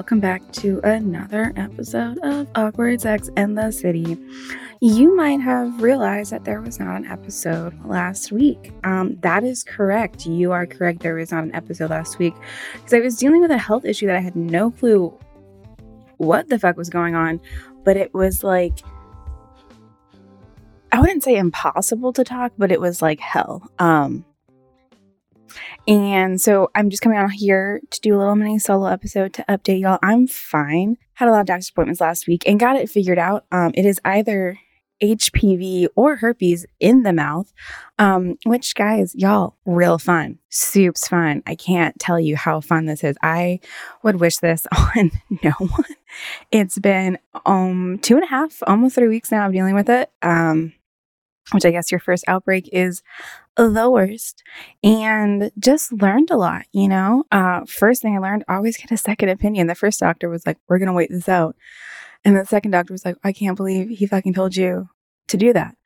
Welcome back to another episode of Awkward Sex in the City. You might have realized that there was not an episode last week. Um, that is correct. You are correct. There was not an episode last week because I was dealing with a health issue that I had no clue what the fuck was going on, but it was like I wouldn't say impossible to talk, but it was like hell. Um, and so I'm just coming on here to do a little mini solo episode to update y'all. I'm fine. Had a lot of doctor's appointments last week and got it figured out. Um, it is either HPV or herpes in the mouth, um, which guys, y'all, real fun. Soup's fun. I can't tell you how fun this is. I would wish this on no one. It's been um two and a half, almost three weeks now of dealing with it. Um, which I guess your first outbreak is the worst and just learned a lot, you know? Uh, first thing I learned, always get a second opinion. The first doctor was like, we're to wait this out. And the second doctor was like, I can't believe he fucking told you to do that.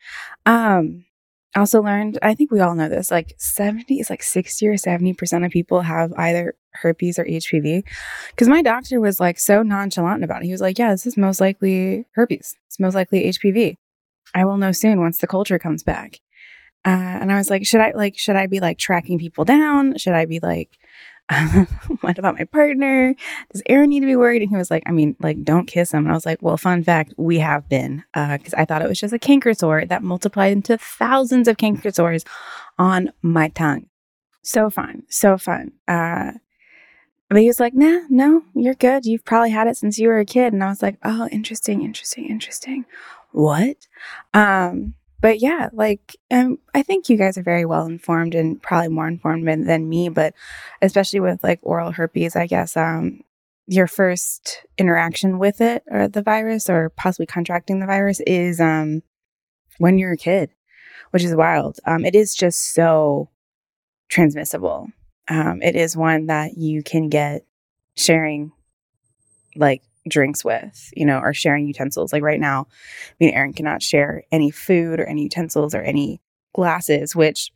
Um, also learned, I think we all know this, like 70, is like 60 or 70% of people have either herpes or HPV. Cause my doctor was like so nonchalant about it. He was like, yeah, this is most likely herpes. It's most likely HPV. I will know soon once the culture comes back. Uh, and I was like, should I like, should I be like tracking people down? Should I be like, what about my partner? Does Aaron need to be worried? And he was like, I mean, like, don't kiss him. And I was like, well, fun fact, we have been, because uh, I thought it was just a canker sore that multiplied into thousands of canker sores on my tongue. So fun, so fun. Uh, but he was like, nah, no, you're good. You've probably had it since you were a kid. And I was like, oh, interesting, interesting, interesting. What? Um, but yeah, like, um, I think you guys are very well informed and probably more informed than, than me, but especially with like oral herpes, I guess, um, your first interaction with it or the virus or possibly contracting the virus is, um, when you're a kid, which is wild. Um, it is just so transmissible. Um, it is one that you can get sharing like drinks with, you know, or sharing utensils. Like right now, me and Aaron cannot share any food or any utensils or any glasses, which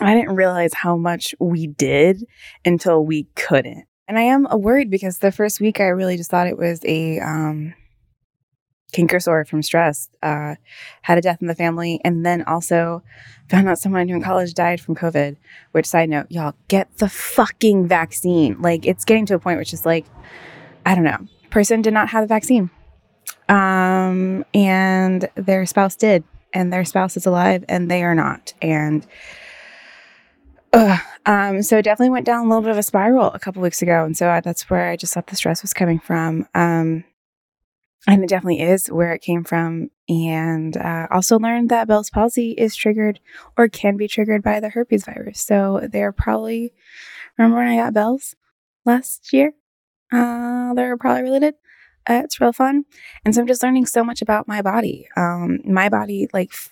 I didn't realize how much we did until we couldn't. And I am worried because the first week I really just thought it was a um, canker sore from stress. Uh, had a death in the family, and then also found out someone I knew in college died from COVID. Which side note, y'all get the fucking vaccine. Like it's getting to a point which is like, I don't know person did not have the vaccine. Um, and their spouse did, and their spouse is alive, and they are not. And uh, um, so it definitely went down a little bit of a spiral a couple weeks ago, and so I, that's where I just thought the stress was coming from. Um, and it definitely is where it came from. And uh, also learned that Bell's palsy is triggered or can be triggered by the herpes virus. So they're probably remember when I got Bell's last year? Uh, they're probably related. Uh, it's real fun. And so I'm just learning so much about my body. Um, my body, like, f-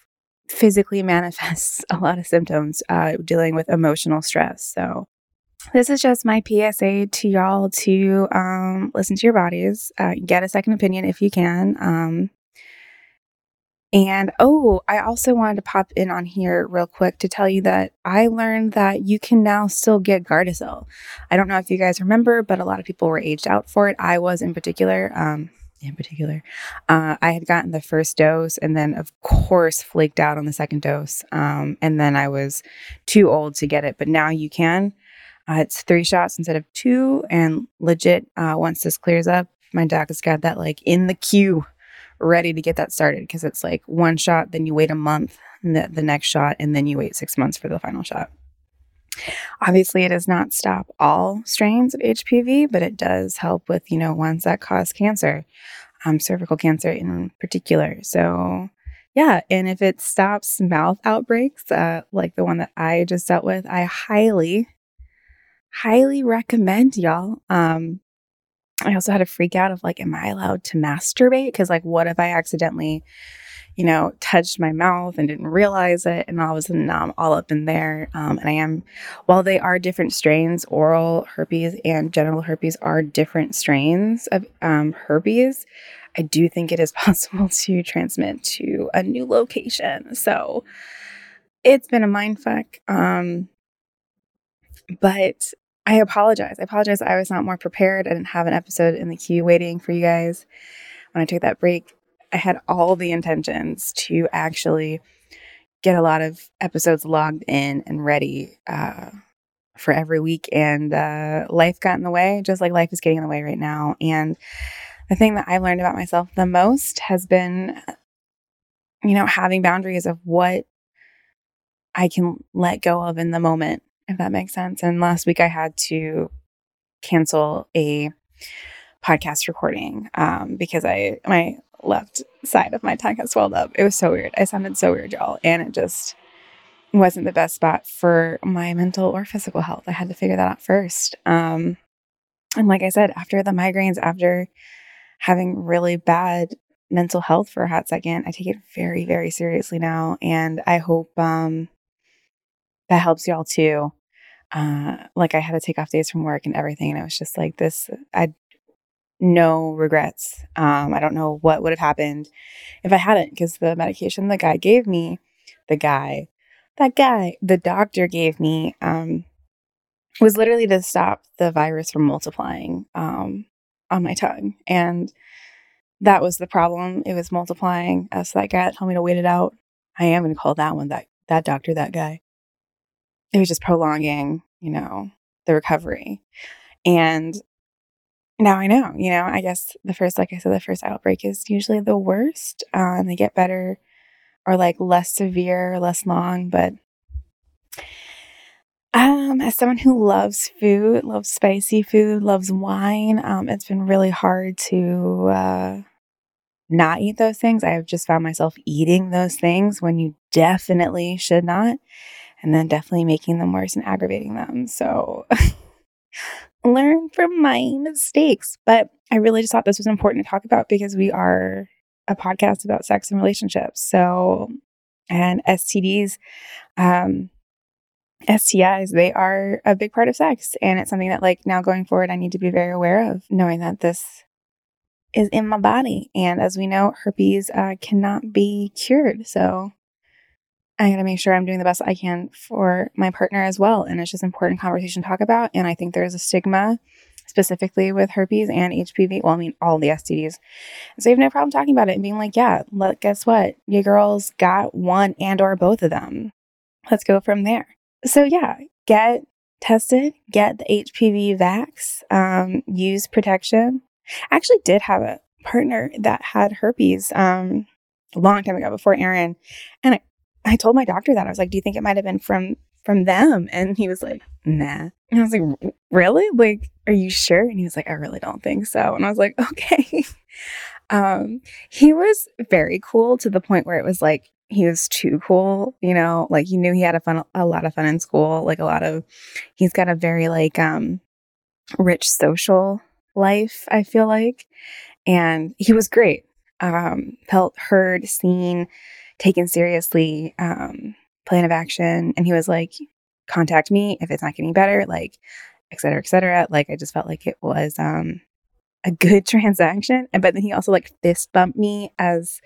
physically manifests a lot of symptoms uh, dealing with emotional stress. So, this is just my PSA to y'all to um, listen to your bodies, uh, get a second opinion if you can. Um, and oh, I also wanted to pop in on here real quick to tell you that I learned that you can now still get Gardasil. I don't know if you guys remember, but a lot of people were aged out for it. I was in particular. Um, in particular, uh, I had gotten the first dose and then, of course, flaked out on the second dose. Um, and then I was too old to get it, but now you can. Uh, it's three shots instead of two. And legit, uh, once this clears up, my doc has got that like in the queue ready to get that started because it's like one shot, then you wait a month, the, the next shot, and then you wait six months for the final shot. Obviously, it does not stop all strains of HPV, but it does help with, you know, ones that cause cancer. um, cervical cancer in particular. So, yeah. And if it stops mouth outbreaks, uh, like the one that I just dealt with, I highly, highly recommend y'all. Um, I also had a freak out of like, am I allowed to masturbate? Because, like, what if I accidentally, you know, touched my mouth and didn't realize it? And all of a sudden now I'm all up in there. Um, and I am, while they are different strains, oral herpes and genital herpes are different strains of um, herpes. I do think it is possible to transmit to a new location. So it's been a mind fuck. Um, but I apologize. I apologize. I was not more prepared. I didn't have an episode in the queue waiting for you guys. When I took that break, I had all the intentions to actually get a lot of episodes logged in and ready uh, for every week. And uh, life got in the way, just like life is getting in the way right now. And the thing that I've learned about myself the most has been, you know, having boundaries of what I can let go of in the moment if that makes sense. And last week I had to cancel a podcast recording um, because I my left side of my tongue had swelled up. It was so weird. I sounded so weird, y'all, and it just wasn't the best spot for my mental or physical health. I had to figure that out first. Um, and like I said, after the migraines, after having really bad mental health for a hot second, I take it very, very seriously now, and I hope um, that helps y'all too uh, like I had to take off days from work and everything. And I was just like this, I no regrets. Um, I don't know what would have happened if I hadn't, because the medication the guy gave me, the guy, that guy, the doctor gave me, um, was literally to stop the virus from multiplying um, on my tongue. And that was the problem. It was multiplying. Uh, so that guy told me to wait it out. I am going to call that one that that doctor, that guy it was just prolonging, you know, the recovery. And now I know, you know, I guess the first, like I said, the first outbreak is usually the worst. Uh, and they get better or like less severe, less long. But um, as someone who loves food, loves spicy food, loves wine, um, it's been really hard to uh, not eat those things. I have just found myself eating those things when you definitely should not and then definitely making them worse and aggravating them. So learn from my mistakes. But I really just thought this was important to talk about because we are a podcast about sex and relationships. So, and STDs, um, STIs, they are a big part of sex. And it's something that, like, now going forward, I need to be very aware of, knowing that this is in my body. And as we know, herpes uh, cannot be cured. So, I got to make sure I'm doing the best I can for my partner as well. And it's just important conversation to talk about. And I think there's a stigma specifically with herpes and HPV. Well, I mean, all the STDs. So you have no problem talking about it and being like, yeah, look, guess what? Your girls got one and or both of them. Let's go from there. So yeah, get tested, get the HPV vax, um, use protection. I actually did have a partner that had herpes um, a long time ago before Aaron. And I I told my doctor that. I was like, do you think it might have been from from them? And he was like, nah. And I was like, really? Like, are you sure? And he was like, I really don't think so. And I was like, okay. um, he was very cool to the point where it was like he was too cool, you know, like he knew he had a fun a lot of fun in school, like a lot of he's got a very like um rich social life, I feel like. And he was great. Um, felt heard, seen, taken seriously um, plan of action. And he was like, contact me if it's not getting better, like, et cetera, et cetera. Like, I just felt like it was um, a good transaction. And but then he also like fist bumped me as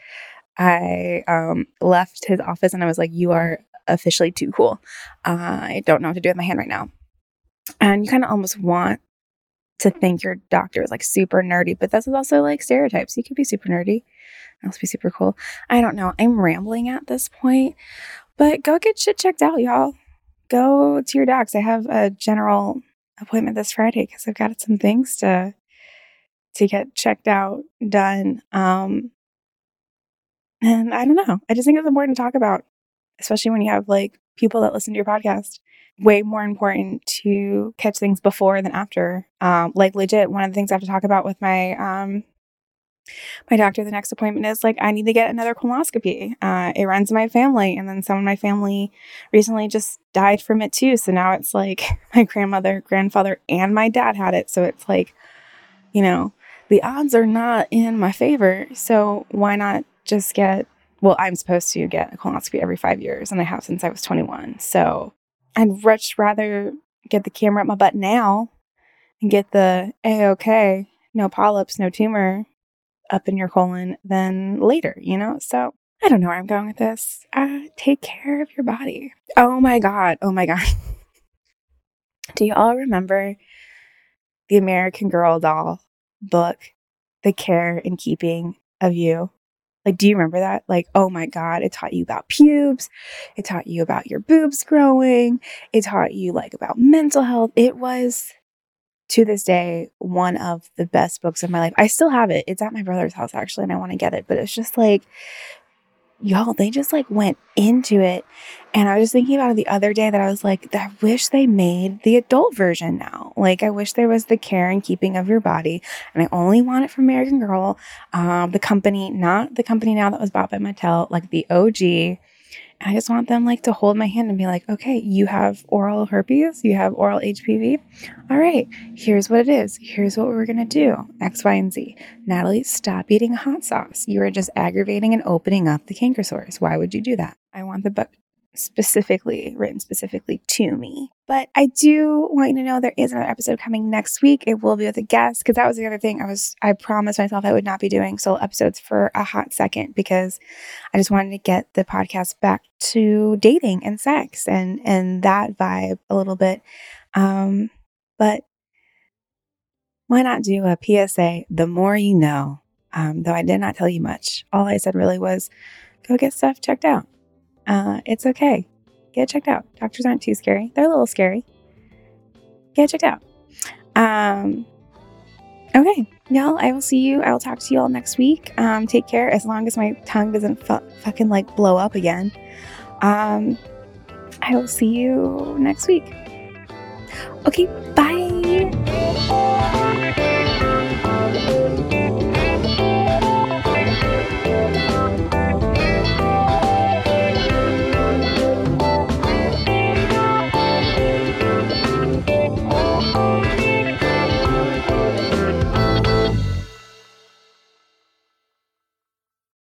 I um, left his office and I was like, you are officially too cool. Uh, I don't know what to do with my hand right now. And you kind of almost want to think your doctor is like super nerdy, but that's also like stereotypes. You could be super nerdy. That must be super cool. I don't know. I'm rambling at this point, but go get shit checked out, y'all. Go to your docs. I have a general appointment this Friday because I've got some things to to get checked out, done. Um, and I don't know. I just think it's important to talk about, especially when you have like people that listen to your podcast. Way more important to catch things before than after. Um, like legit, one of the things I have to talk about with my um my doctor the next appointment is like i need to get another colonoscopy. Uh, it runs in my family and then some of my family recently just died from it too. So now it's like my grandmother grandfather and my dad had it. So it's like you know the odds are not in my favor. So why not just get well i'm supposed to get a colonoscopy every five years and i have since i was 21 so i'd much rather get the camera up my butt now and get the a-okay no polyps no tumor up in your colon than later, you know? So I don't know where I'm going with this. Uh, take care of your body. Oh my God. Oh my God. Do you all remember the American Girl doll book, The Care and Keeping of You? Like, do you remember that? Like, oh my God, it taught you about pubes. It taught you about your boobs growing. It taught you like about mental health. It was to this day one of the best books of my life. I still have it. It's at my brother's house actually, and I want to get it. But it's just like, y'all, they just like went into it. And I was thinking about it the other day that I was like, I wish they made the adult version now. Like, I wish there was the care and keeping of your body. And I only want it from American Girl, um, the company, not the company now that was bought by Mattel, like the OG I just want them like to hold my hand and be like, okay, you have oral herpes, you have oral HPV. All right, here's what it is. Here's what we're gonna do X, Y, and Z. Natalie, stop eating hot sauce. You are just aggravating and opening up the canker sores. Why would you do that? I want the book specifically written specifically to me. But I do want you to know there is another episode coming next week. It will be with a guest because that was the other thing I was I promised myself I would not be doing solo episodes for a hot second because I just wanted to get the podcast back to dating and sex and and that vibe a little bit. Um but why not do a PSA the more you know? Um, though I did not tell you much. All I said really was go get stuff checked out uh, it's okay. Get checked out. Doctors aren't too scary. They're a little scary. Get checked out. Um, okay, y'all. I will see you. I will talk to you all next week. Um, take care. As long as my tongue doesn't fu- fucking like blow up again. Um, I will see you next week. Okay, bye.